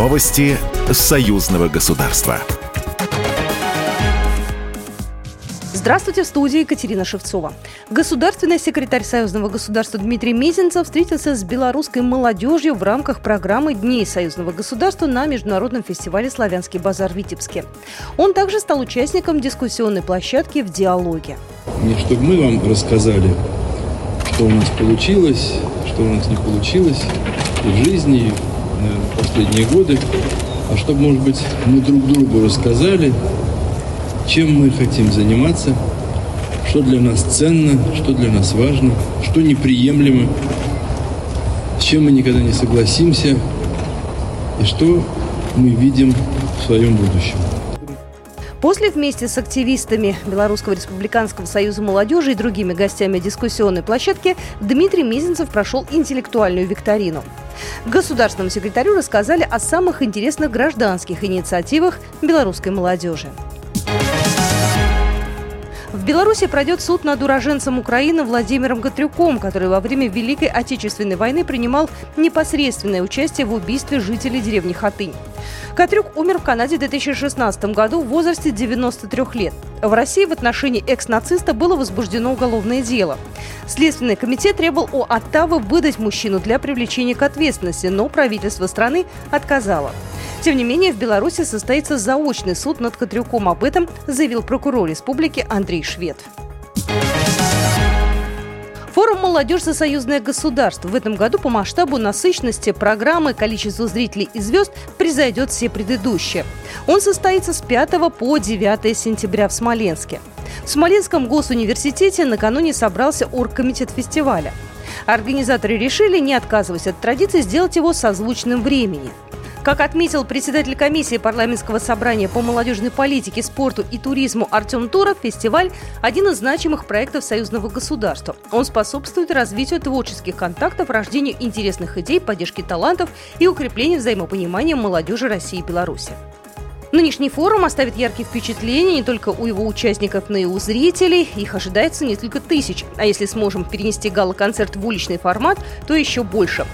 Новости союзного государства. Здравствуйте, в студии Екатерина Шевцова. Государственный секретарь Союзного государства Дмитрий Мезенцев встретился с белорусской молодежью в рамках программы Дней Союзного государства на Международном фестивале «Славянский базар» в Витебске. Он также стал участником дискуссионной площадки в «Диалоге». Не чтобы мы вам рассказали, что у нас получилось, что у нас не получилось и в жизни, и последние годы, а чтобы, может быть, мы друг другу рассказали, чем мы хотим заниматься, что для нас ценно, что для нас важно, что неприемлемо, с чем мы никогда не согласимся и что мы видим в своем будущем. После вместе с активистами Белорусского республиканского союза молодежи и другими гостями дискуссионной площадки Дмитрий Мизинцев прошел интеллектуальную викторину. Государственному секретарю рассказали о самых интересных гражданских инициативах белорусской молодежи. В Беларуси пройдет суд над уроженцем Украины Владимиром Гатрюком, который во время Великой Отечественной войны принимал непосредственное участие в убийстве жителей деревни Хатынь. Катрюк умер в Канаде в 2016 году в возрасте 93 лет. В России в отношении экс-нациста было возбуждено уголовное дело. Следственный комитет требовал у Оттавы выдать мужчину для привлечения к ответственности, но правительство страны отказало. Тем не менее, в Беларуси состоится заочный суд над Катрюком. Об этом заявил прокурор республики Андрей Швед. «Молодежь за союзное государство» в этом году по масштабу насыщенности программы количество зрителей и звезд превзойдет все предыдущие. Он состоится с 5 по 9 сентября в Смоленске. В Смоленском госуниверситете накануне собрался оргкомитет фестиваля. Организаторы решили, не отказываясь от традиции, сделать его созвучным времени – как отметил председатель комиссии парламентского собрания по молодежной политике, спорту и туризму Артем Туров, фестиваль – один из значимых проектов союзного государства. Он способствует развитию творческих контактов, рождению интересных идей, поддержке талантов и укреплению взаимопонимания молодежи России и Беларуси. Нынешний форум оставит яркие впечатления не только у его участников, но и у зрителей. Их ожидается несколько тысяч. А если сможем перенести гала-концерт в уличный формат, то еще больше.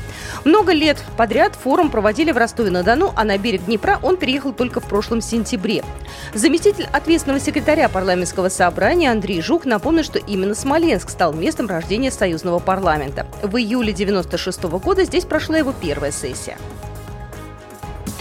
Много лет подряд форум проводили в Ростове-на-Дону, а на берег Днепра он переехал только в прошлом сентябре. Заместитель ответственного секретаря парламентского собрания Андрей Жук напомнил, что именно Смоленск стал местом рождения союзного парламента. В июле 1996 года здесь прошла его первая сессия.